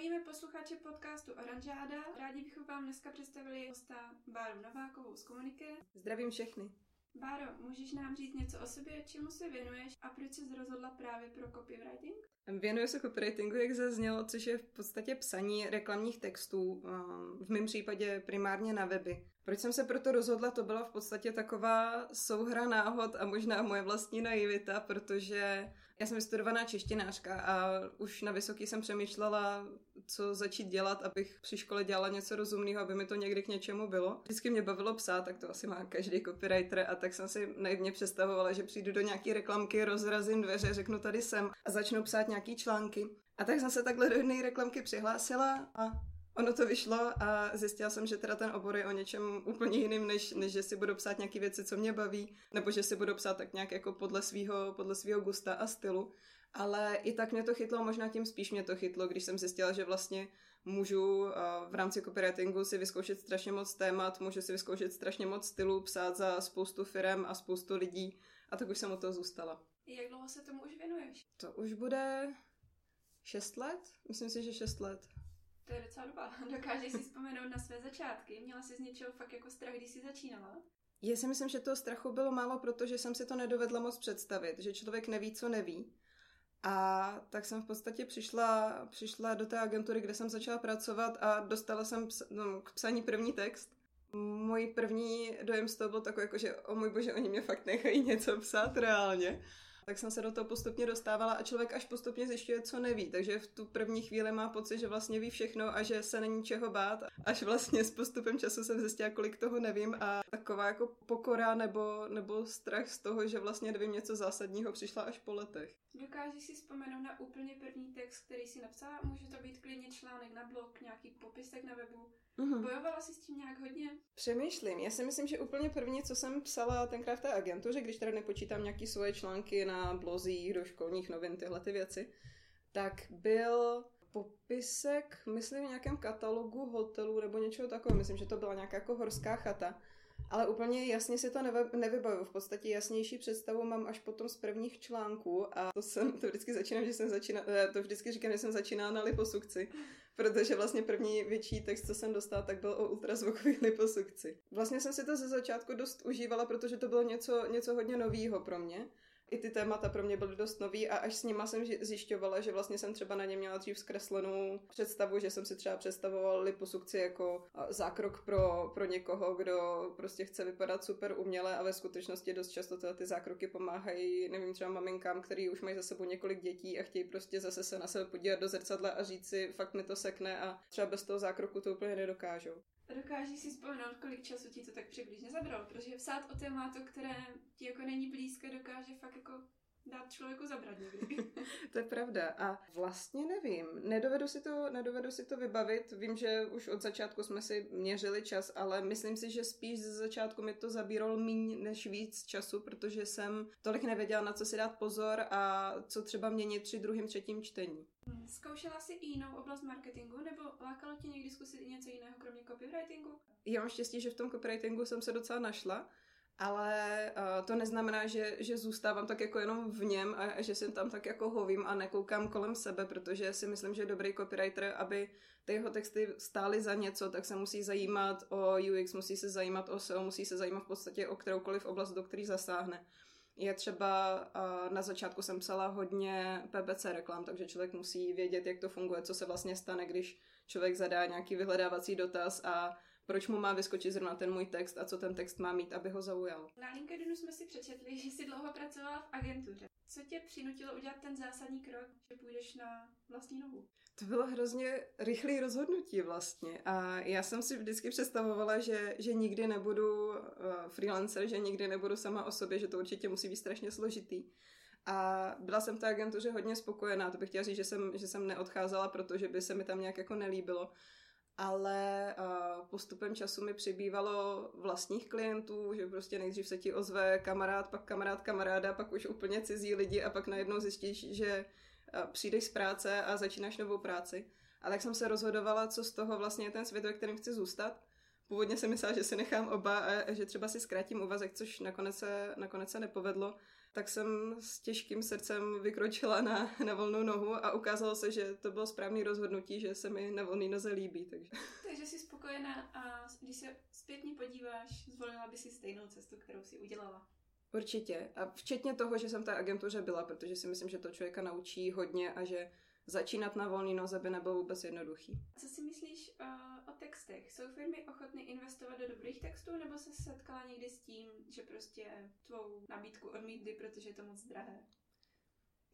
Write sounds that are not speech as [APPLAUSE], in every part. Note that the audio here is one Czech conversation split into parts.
Zdravíme posluchače podcastu Oranžáda. Rádi bychom vám dneska představili hosta Báru Novákovou z Komunike. Zdravím všechny. Báro, můžeš nám říct něco o sobě, čemu se věnuješ a proč jsi rozhodla právě pro copywriting? Věnuju se copywritingu, jak zaznělo, což je v podstatě psaní reklamních textů, v mém případě primárně na weby. Proč jsem se proto rozhodla, to byla v podstatě taková souhra náhod a možná moje vlastní naivita, protože já jsem vystudovaná češtinářka a už na vysoký jsem přemýšlela, co začít dělat, abych při škole dělala něco rozumného, aby mi to někdy k něčemu bylo. Vždycky mě bavilo psát, tak to asi má každý copywriter a tak jsem si naivně představovala, že přijdu do nějaké reklamky, rozrazím dveře, řeknu tady jsem a začnu psát nějaký články. A tak jsem se takhle do jedné reklamky přihlásila a ono to vyšlo a zjistila jsem, že teda ten obor je o něčem úplně jiným, než, než že si budu psát nějaké věci, co mě baví, nebo že si budu psát tak nějak jako podle svého podle svýho gusta a stylu. Ale i tak mě to chytlo, možná tím spíš mě to chytlo, když jsem zjistila, že vlastně můžu v rámci copywritingu si vyzkoušet strašně moc témat, můžu si vyzkoušet strašně moc stylů, psát za spoustu firm a spoustu lidí a tak už jsem u toho zůstala. Jak dlouho se tomu už věnuješ? To už bude šest let? Myslím si, že šest let. To je docela doba. [LAUGHS] Dokážeš si vzpomenout na své začátky? Měla jsi z něčeho fakt jako strach, když jsi začínala? Já si myslím, že toho strachu bylo málo, protože jsem si to nedovedla moc představit, že člověk neví, co neví. A tak jsem v podstatě přišla, přišla do té agentury, kde jsem začala pracovat a dostala jsem ps- no, k psaní první text. Můj první dojem z toho byl takový, jako, že o můj bože, oni mě fakt nechají něco psát reálně tak jsem se do toho postupně dostávala a člověk až postupně zjišťuje, co neví. Takže v tu první chvíli má pocit, že vlastně ví všechno a že se není čeho bát. Až vlastně s postupem času jsem zjistila, kolik toho nevím a taková jako pokora nebo, nebo strach z toho, že vlastně nevím něco zásadního, přišla až po letech. Dokážeš si vzpomenout na úplně první text, který si napsala? Může to být klidně článek na blog, nějaký popisek na webu? Mm-hmm. Bojovala jsi s tím nějak hodně? Přemýšlím. Já si myslím, že úplně první, co jsem psala tenkrát v té agentuře, když teda nepočítám nějaký svoje články na blozích, do školních novin, tyhle ty věci, tak byl popisek, myslím, v nějakém katalogu hotelů nebo něčeho takového. Myslím, že to byla nějaká jako horská chata. Ale úplně jasně si to nevybavuju. V podstatě jasnější představu mám až potom z prvních článků a to jsem, to vždycky začínám, že jsem začínala, eh, to vždycky říkám, že jsem začínala na liposukci, protože vlastně první větší text, co jsem dostala, tak byl o ultrazvukové liposukci. Vlastně jsem si to ze začátku dost užívala, protože to bylo něco, něco hodně novýho pro mě i ty témata pro mě byly dost nový a až s nima jsem zjišťovala, že vlastně jsem třeba na ně měla dřív zkreslenou představu, že jsem si třeba představovala liposukci jako zákrok pro, pro někoho, kdo prostě chce vypadat super uměle a ve skutečnosti dost často teda ty zákroky pomáhají, nevím, třeba maminkám, který už mají za sebou několik dětí a chtějí prostě zase se na sebe podívat do zrcadla a říct si, fakt mi to sekne a třeba bez toho zákroku to úplně nedokážou. Dokážeš si vzpomenout, kolik času ti to tak přibližně zabralo, protože psát o tématu, které ti jako není blízké, dokáže fakt jako dát člověku zabrat někdy. [LAUGHS] to je pravda a vlastně nevím, nedovedu si, to, nedovedu si to vybavit, vím, že už od začátku jsme si měřili čas, ale myslím si, že spíš ze začátku mi to zabíralo méně než víc času, protože jsem tolik nevěděla, na co si dát pozor a co třeba měnit při druhém, třetím čtení. Hmm, zkoušela jsi i jinou oblast marketingu, nebo lákalo tě někdy zkusit i něco jiného, kromě copywritingu? Já mám štěstí, že v tom copywritingu jsem se docela našla, ale uh, to neznamená, že, že zůstávám tak jako jenom v něm a, že jsem tam tak jako hovím a nekoukám kolem sebe, protože si myslím, že dobrý copywriter, aby ty jeho texty stály za něco, tak se musí zajímat o UX, musí se zajímat o SEO, musí se zajímat v podstatě o kteroukoliv oblast, do který zasáhne. Je třeba, uh, na začátku jsem psala hodně PPC reklam, takže člověk musí vědět, jak to funguje, co se vlastně stane, když člověk zadá nějaký vyhledávací dotaz a proč mu má vyskočit zrovna ten můj text a co ten text má mít, aby ho zaujal. Na LinkedInu jsme si přečetli, že jsi dlouho pracovala v agentuře. Co tě přinutilo udělat ten zásadní krok, že půjdeš na vlastní nohu? To bylo hrozně rychlé rozhodnutí vlastně a já jsem si vždycky představovala, že, že nikdy nebudu uh, freelancer, že nikdy nebudu sama o sobě, že to určitě musí být strašně složitý. A byla jsem v té agentuře hodně spokojená, to bych chtěla říct, že jsem, že jsem neodcházela, protože by se mi tam nějak jako nelíbilo ale uh, postupem času mi přibývalo vlastních klientů, že prostě nejdřív se ti ozve kamarád, pak kamarád kamaráda, pak už úplně cizí lidi a pak najednou zjistíš, že uh, přijdeš z práce a začínáš novou práci. A tak jsem se rozhodovala, co z toho vlastně je ten svět, ve kterém chci zůstat. Původně jsem myslela, že si nechám oba a, že třeba si zkrátím úvazek, což nakonec se, nakonec se nepovedlo. Tak jsem s těžkým srdcem vykročila na, na volnou nohu a ukázalo se, že to bylo správný rozhodnutí, že se mi na volný noze líbí. Takže, takže jsi spokojená a když se zpětně podíváš, zvolila by si stejnou cestu, kterou si udělala. Určitě. A včetně toho, že jsem v té agentuře byla, protože si myslím, že to člověka naučí hodně a že začínat na volný noze by nebylo vůbec jednoduchý. Co si myslíš uh, o textech? Jsou firmy ochotny investovat do dobrých textů, nebo se setkala někdy s tím, že prostě tvou nabídku odmítli, protože je to moc drahé?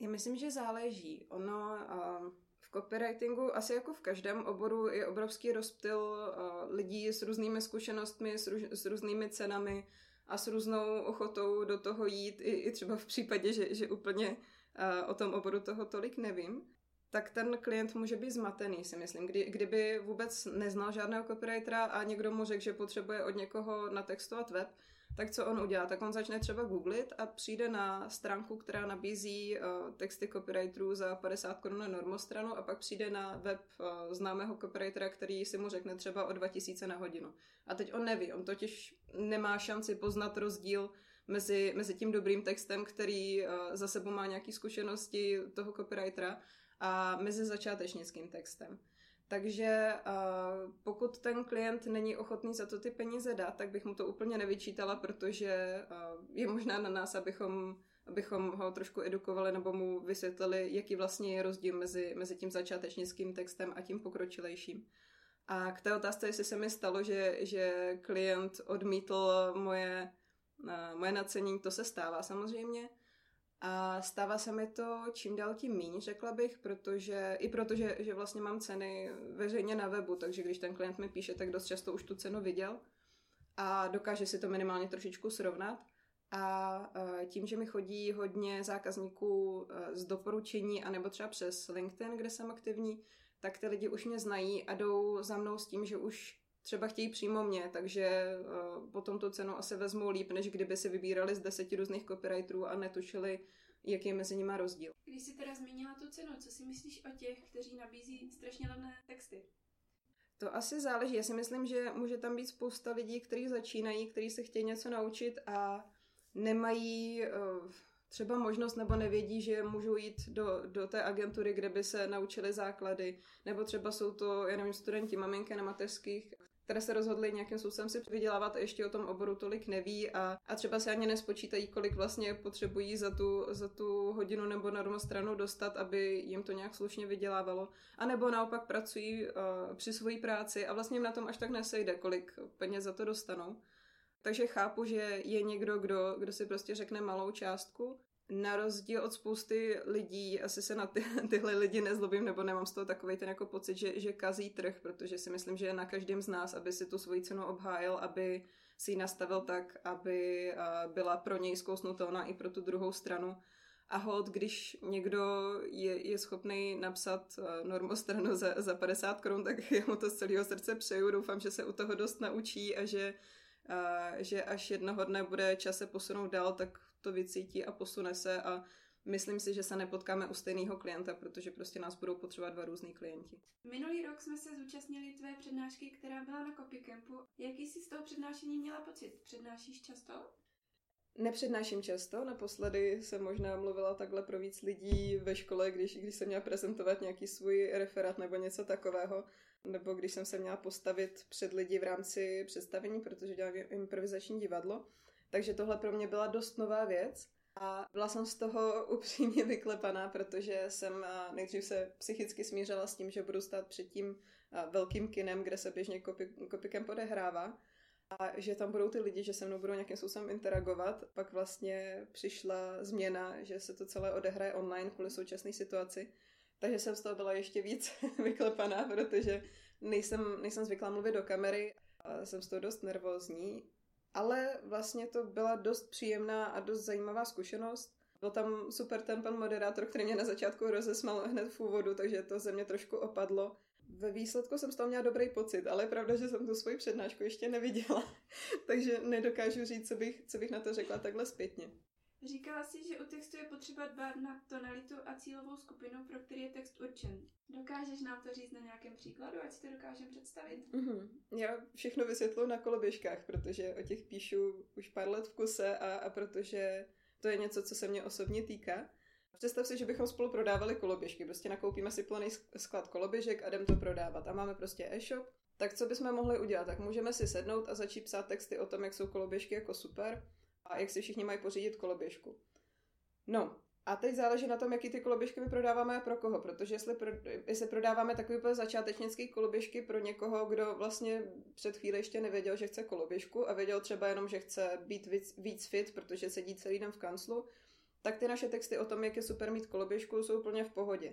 Já myslím, že záleží. Ono uh, v copywritingu, asi jako v každém oboru, je obrovský rozptyl uh, lidí s různými zkušenostmi, s, růž, s různými cenami a s různou ochotou do toho jít, i, i třeba v případě, že, že úplně uh, o tom oboru toho tolik nevím tak ten klient může být zmatený, si myslím. Kdy, kdyby vůbec neznal žádného copywritera a někdo mu řekl, že potřebuje od někoho natextovat web, tak co on udělá? Tak on začne třeba googlit a přijde na stránku, která nabízí uh, texty copywriterů za 50 korun na normostranu a pak přijde na web uh, známého copywritera, který si mu řekne třeba o 2000 na hodinu. A teď on neví, on totiž nemá šanci poznat rozdíl mezi, mezi tím dobrým textem, který uh, za sebou má nějaké zkušenosti toho copywritera a mezi začátečnickým textem. Takže uh, pokud ten klient není ochotný za to ty peníze dát, tak bych mu to úplně nevyčítala, protože uh, je možná na nás, abychom, abychom ho trošku edukovali nebo mu vysvětlili, jaký vlastně je rozdíl mezi, mezi tím začátečnickým textem a tím pokročilejším. A k té otázce, jestli se mi stalo, že, že klient odmítl moje, uh, moje nacenění, to se stává samozřejmě. A stává se mi to čím dál tím míň, řekla bych, protože i protože že vlastně mám ceny veřejně na webu, takže když ten klient mi píše, tak dost často už tu cenu viděl a dokáže si to minimálně trošičku srovnat. A tím, že mi chodí hodně zákazníků z doporučení, anebo třeba přes LinkedIn, kde jsem aktivní, tak ty lidi už mě znají a jdou za mnou s tím, že už třeba chtějí přímo mě, takže uh, potom tu cenu asi vezmou líp, než kdyby si vybírali z deseti různých copywriterů a netušili, jaký je mezi nimi rozdíl. Když jsi teda zmínila tu cenu, co si myslíš o těch, kteří nabízí strašně levné texty? To asi záleží. Já si myslím, že může tam být spousta lidí, kteří začínají, kteří se chtějí něco naučit a nemají uh, třeba možnost nebo nevědí, že můžou jít do, do té agentury, kde by se naučili základy, nebo třeba jsou to, já nevím, studenti, maminky na mateřských, které se rozhodly nějakým způsobem si vydělávat a ještě o tom oboru tolik neví a, a třeba se ani nespočítají, kolik vlastně potřebují za tu, za tu hodinu nebo na druhou stranu dostat, aby jim to nějak slušně vydělávalo. A nebo naopak pracují uh, při své práci a vlastně jim na tom až tak nesejde, kolik peněz za to dostanou. Takže chápu, že je někdo, kdo, kdo si prostě řekne malou částku na rozdíl od spousty lidí, asi se na ty, [LAUGHS] tyhle lidi nezlobím, nebo nemám z toho takový ten jako pocit, že, že kazí trh, protože si myslím, že je na každém z nás, aby si tu svoji cenu obhájil, aby si ji nastavil tak, aby byla pro něj zkousnutelná i pro tu druhou stranu. A hod, když někdo je, je schopný napsat normostranu za, za 50 korun, tak [LAUGHS] já mu to z celého srdce přeju. Doufám, že se u toho dost naučí a že, a, že až jednoho dne bude čas se posunout dál, tak to vycítí a posune se a myslím si, že se nepotkáme u stejného klienta, protože prostě nás budou potřebovat dva různý klienti. Minulý rok jsme se zúčastnili tvé přednášky, která byla na Copycampu. Jaký jsi z toho přednášení měla pocit? Přednášíš často? Nepřednáším často, naposledy jsem možná mluvila takhle pro víc lidí ve škole, když, když jsem měla prezentovat nějaký svůj referát nebo něco takového, nebo když jsem se měla postavit před lidi v rámci představení, protože dělám improvizační divadlo. Takže tohle pro mě byla dost nová věc. A byla jsem z toho [LAUGHS] upřímně vyklepaná, protože jsem nejdřív se psychicky smířila s tím, že budu stát před tím velkým kinem, kde se běžně kopikem podehrává a že tam budou ty lidi, že se mnou budou nějakým způsobem interagovat. Pak vlastně přišla změna, že se to celé odehraje online kvůli současné situaci. Takže jsem z toho byla ještě víc [LAUGHS] vyklepaná, protože nejsem, nejsem zvyklá mluvit do kamery a jsem z toho dost nervózní ale vlastně to byla dost příjemná a dost zajímavá zkušenost. Byl tam super ten pan moderátor, který mě na začátku rozesmal hned v úvodu, takže to ze mě trošku opadlo. Ve výsledku jsem z toho měla dobrý pocit, ale je pravda, že jsem tu svoji přednášku ještě neviděla, [LAUGHS] takže nedokážu říct, co bych, co bych na to řekla takhle zpětně. Říkala jsi, že u textu je potřeba dbát na tonalitu a cílovou skupinu, pro který je text určen. Dokážeš nám to říct na nějakém příkladu, ať si to dokážeme představit? Mm-hmm. Já všechno vysvětluji na koloběžkách, protože o těch píšu už pár let v kuse a, a protože To je něco, co se mě osobně týká. Představ si, že bychom spolu prodávali koloběžky. Prostě nakoupíme si plný sklad koloběžek a jdem to prodávat. A máme prostě e-shop. Tak co bychom mohli udělat? Tak můžeme si sednout a začít psát texty o tom, jak jsou koloběžky jako super a jak si všichni mají pořídit koloběžku. No, a teď záleží na tom, jaký ty koloběžky my prodáváme a pro koho, protože jestli, pro, jestli prodáváme takový úplně začátečnický koloběžky pro někoho, kdo vlastně před chvíli ještě nevěděl, že chce koloběžku a věděl třeba jenom, že chce být víc, víc fit, protože sedí celý den v kanclu, tak ty naše texty o tom, jak je super mít koloběžku, jsou úplně v pohodě.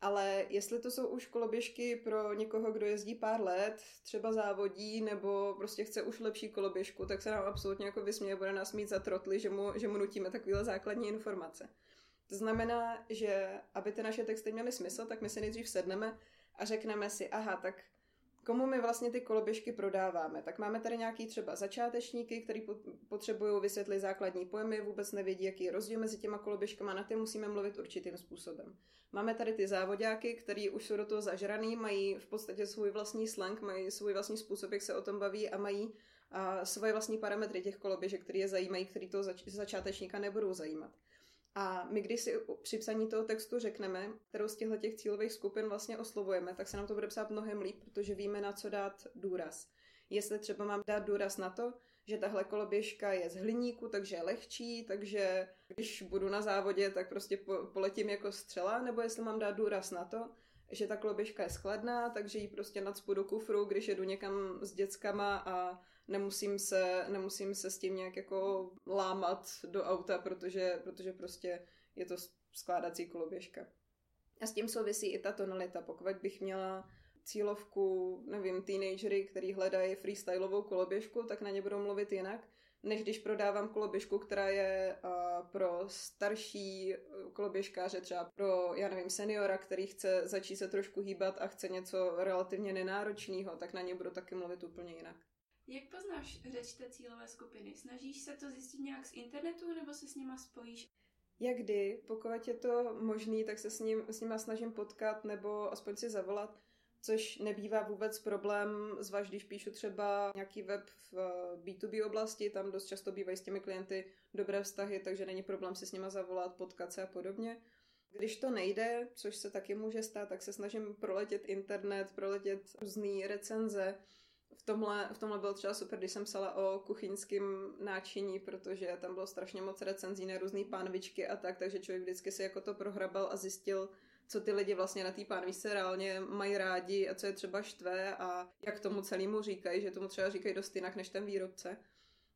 Ale jestli to jsou už koloběžky pro někoho, kdo jezdí pár let, třeba závodí, nebo prostě chce už lepší koloběžku, tak se nám absolutně jako vysměje, bude nás mít za trotly, že mu, že mu nutíme takovéhle základní informace. To znamená, že aby ty naše texty měly smysl, tak my si nejdřív sedneme a řekneme si, aha, tak komu my vlastně ty koloběžky prodáváme. Tak máme tady nějaký třeba začátečníky, kteří potřebují vysvětlit základní pojmy, vůbec nevědí, jaký je rozdíl mezi těma koloběžkama, na ty musíme mluvit určitým způsobem. Máme tady ty závodáky, kteří už jsou do toho zažraný, mají v podstatě svůj vlastní slang, mají svůj vlastní způsob, jak se o tom baví a mají a svoje vlastní parametry těch koloběžek, které je zajímají, který toho zač- začátečníka nebudou zajímat. A my, když si při psaní toho textu řekneme, kterou z těchto těch cílových skupin vlastně oslovujeme, tak se nám to bude psát mnohem líp, protože víme, na co dát důraz. Jestli třeba mám dát důraz na to, že tahle koloběžka je z hliníku, takže je lehčí, takže když budu na závodě, tak prostě poletím jako střela, nebo jestli mám dát důraz na to, že ta koloběžka je skladná, takže ji prostě nadspu do kufru, když jedu někam s dětskama a nemusím se, nemusím se s tím nějak jako lámat do auta, protože, protože prostě je to skládací koloběžka. A s tím souvisí i ta tonalita. Pokud bych měla cílovku, nevím, teenagery, který hledají freestyleovou koloběžku, tak na ně budou mluvit jinak, než když prodávám koloběžku, která je uh, pro starší koloběžkáře, třeba pro, já nevím, seniora, který chce začít se trošku hýbat a chce něco relativně nenáročného, tak na ně budu taky mluvit úplně jinak. Jak poznáš řeč té cílové skupiny? Snažíš se to zjistit nějak z internetu nebo se s nima spojíš? Jak kdy, pokud je to možný, tak se s, ním, s nima snažím potkat nebo aspoň si zavolat, což nebývá vůbec problém, zvlášť když píšu třeba nějaký web v B2B eh, oblasti, tam dost často bývají s těmi klienty dobré vztahy, takže není problém si s nima zavolat, potkat se a podobně. Když to nejde, což se taky může stát, tak se snažím proletět internet, proletět různé recenze, v tomhle, v tomhle bylo třeba super, když jsem psala o kuchyňském náčiní, protože tam bylo strašně moc recenzí na různé pánvičky a tak, takže člověk vždycky si jako to prohrabal a zjistil, co ty lidi vlastně na té pánvičce reálně mají rádi a co je třeba štve a jak tomu celému říkají, že tomu třeba říkají dost jinak než ten výrobce.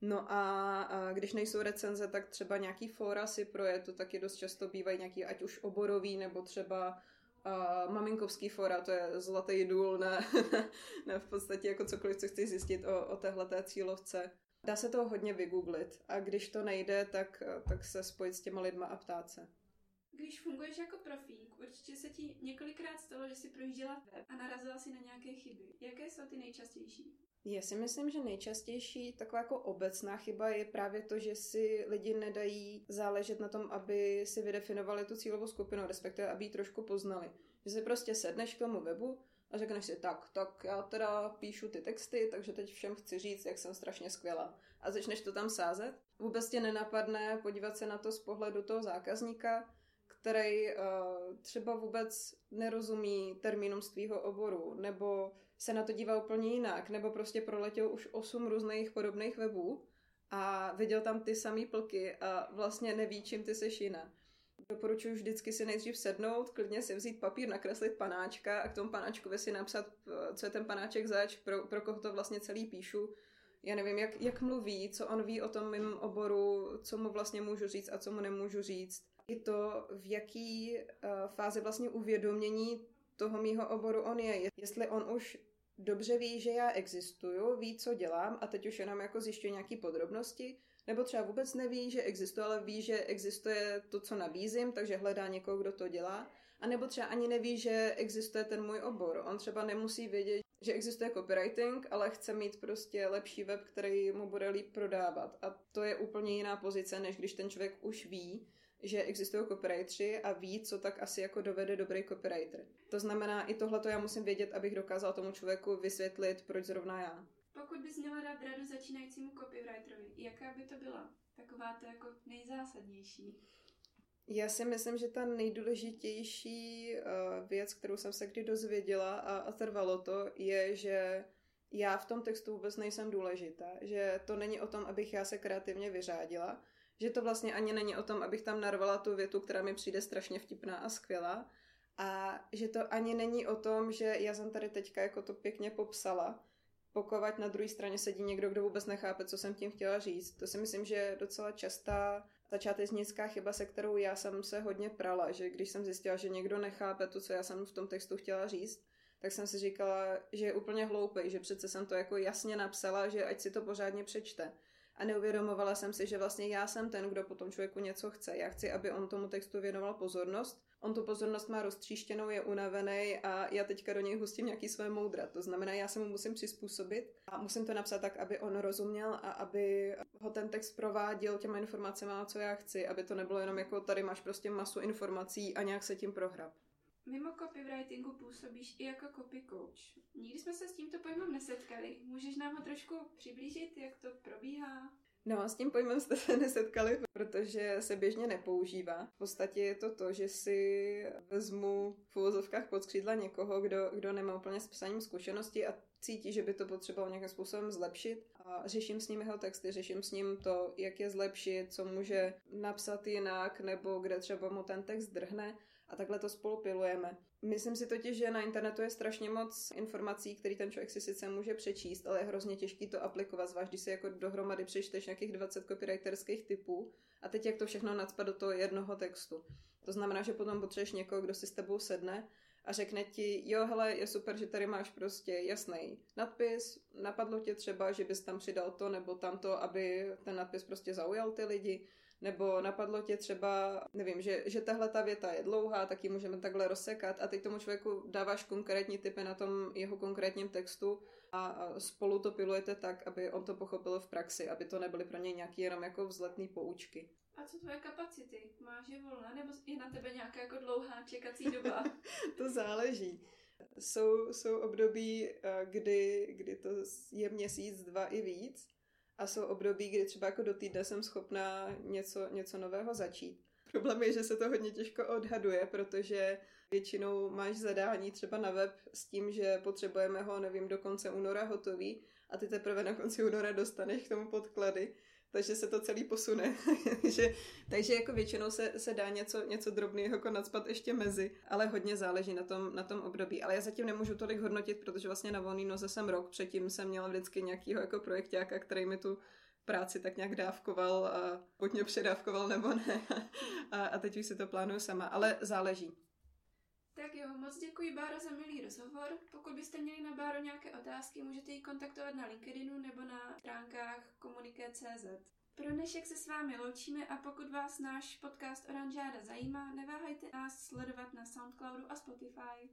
No a, a když nejsou recenze, tak třeba nějaký fóra si projetu, taky dost často bývají nějaký ať už oborový, nebo třeba uh, maminkovský fora, to je zlatý důl na, [LAUGHS] na v podstatě jako cokoliv, co chci zjistit o, o téhleté cílovce. Dá se to hodně vygooglit a když to nejde, tak, tak se spojit s těma lidma a ptát se. Když funguješ jako profík, určitě se ti několikrát stalo, že si projížděla web a narazila si na nějaké chyby. Jaké jsou ty nejčastější? Já si myslím, že nejčastější taková jako obecná chyba je právě to, že si lidi nedají záležet na tom, aby si vydefinovali tu cílovou skupinu, respektive aby ji trošku poznali. Že si prostě sedneš k tomu webu a řekneš si, tak, tak já teda píšu ty texty, takže teď všem chci říct, jak jsem strašně skvělá. A začneš to tam sázet. Vůbec tě nenapadne podívat se na to z pohledu toho zákazníka, který uh, třeba vůbec nerozumí termínům z tvýho oboru, nebo se na to dívá úplně jinak, nebo prostě proletěl už osm různých podobných webů a viděl tam ty samé plky a vlastně neví, čím ty seš jiná. Doporučuji vždycky si nejdřív sednout, klidně si vzít papír, nakreslit panáčka a k tomu panáčkovi si napsat, eh, co je ten panáček zač, pro, pro koho to vlastně celý píšu. Já nevím, jak, jak mluví, co on ví o tom mým oboru, co mu vlastně můžu říct a co mu nemůžu říct. I to, v jaký uh, fázi vlastně uvědomění toho mýho oboru on je. Jestli on už dobře ví, že já existuju, ví, co dělám a teď už jenom jako zjišťuje nějaké podrobnosti, nebo třeba vůbec neví, že existuje, ale ví, že existuje to, co nabízím, takže hledá někoho, kdo to dělá. A nebo třeba ani neví, že existuje ten můj obor. On třeba nemusí vědět, že existuje copywriting, ale chce mít prostě lepší web, který mu bude líp prodávat. A to je úplně jiná pozice, než když ten člověk už ví, že existují copywriteri a ví, co tak asi jako dovede dobrý copywriter. To znamená, i tohle já musím vědět, abych dokázal tomu člověku vysvětlit, proč zrovna já. Pokud bys měla dát radu začínajícímu copywriterovi, jaká by to byla? Taková to jako nejzásadnější. Já si myslím, že ta nejdůležitější uh, věc, kterou jsem se kdy dozvěděla a, a trvalo to, je, že já v tom textu vůbec nejsem důležitá, že to není o tom, abych já se kreativně vyřádila, že to vlastně ani není o tom, abych tam narvala tu větu, která mi přijde strašně vtipná a skvělá, a že to ani není o tom, že já jsem tady teďka jako to pěkně popsala, pokovat na druhé straně sedí někdo, kdo vůbec nechápe, co jsem tím chtěla říct. To si myslím, že je docela častá začátečnická chyba, se kterou já jsem se hodně prala, že když jsem zjistila, že někdo nechápe to, co já jsem v tom textu chtěla říct, tak jsem si říkala, že je úplně hloupý, že přece jsem to jako jasně napsala, že ať si to pořádně přečte. A neuvědomovala jsem si, že vlastně já jsem ten, kdo po tom člověku něco chce. Já chci, aby on tomu textu věnoval pozornost. On tu pozornost má roztříštěnou, je unavený a já teďka do něj hustím nějaký své moudra. To znamená, já se mu musím přizpůsobit a musím to napsat tak, aby on rozuměl a aby ho ten text prováděl těma informacemi, co já chci, aby to nebylo jenom jako tady máš prostě masu informací a nějak se tím prohrab. Mimo copywritingu působíš i jako copy coach. Nikdy jsme se s tímto pojmem nesetkali. Můžeš nám ho trošku přiblížit, jak to probíhá? No, s tím pojmem jste se nesetkali, protože se běžně nepoužívá. V podstatě je to to, že si vezmu v uvozovkách pod skřídla někoho, kdo, kdo nemá úplně s psaním zkušenosti a cítí, že by to potřeboval nějakým způsobem zlepšit a řeším s ním jeho texty, řeším s ním to, jak je zlepšit, co může napsat jinak, nebo kde třeba mu ten text drhne a takhle to spolu pilujeme. Myslím si totiž, že na internetu je strašně moc informací, které ten člověk si sice může přečíst, ale je hrozně těžký to aplikovat, zvlášť když si jako dohromady přečteš nějakých 20 copywriterských typů a teď jak to všechno nadspat do toho jednoho textu. To znamená, že potom potřebuješ někoho, kdo si s tebou sedne a řekne ti, jo, hele, je super, že tady máš prostě jasný nadpis, napadlo tě třeba, že bys tam přidal to nebo tamto, aby ten nadpis prostě zaujal ty lidi, nebo napadlo tě třeba, nevím, že, že tahle ta věta je dlouhá, tak ji můžeme takhle rozsekat a teď tomu člověku dáváš konkrétní typy na tom jeho konkrétním textu a, spolu to pilujete tak, aby on to pochopil v praxi, aby to nebyly pro něj nějaký jenom jako vzletný poučky. A co tvoje kapacity? Máš je volné nebo je na tebe nějaká jako dlouhá čekací doba? [LAUGHS] to záleží. Jsou, jsou období, eh, kdy, kdy to je měsíc, dva i víc a jsou období, kdy třeba jako do týdne jsem schopná něco, něco nového začít. Problém je, že se to hodně těžko odhaduje, protože většinou máš zadání třeba na web s tím, že potřebujeme ho, nevím, do konce února hotový a ty teprve na konci února dostaneš k tomu podklady takže se to celý posune. [LAUGHS] takže, takže jako většinou se, se dá něco, něco drobného jako nadspat ještě mezi, ale hodně záleží na tom, na tom období. Ale já zatím nemůžu tolik hodnotit, protože vlastně na volný noze jsem rok, předtím jsem měla vždycky nějakýho jako projektáka, který mi tu práci tak nějak dávkoval a buď mě předávkoval nebo ne. [LAUGHS] A, a teď už si to plánuju sama, ale záleží. Tak jo, moc děkuji Báro za milý rozhovor. Pokud byste měli na Báro nějaké otázky, můžete ji kontaktovat na LinkedInu nebo na stránkách komuniké.cz. Pro dnešek se s vámi loučíme a pokud vás náš podcast Oranžáda zajímá, neváhejte nás sledovat na Soundcloudu a Spotify.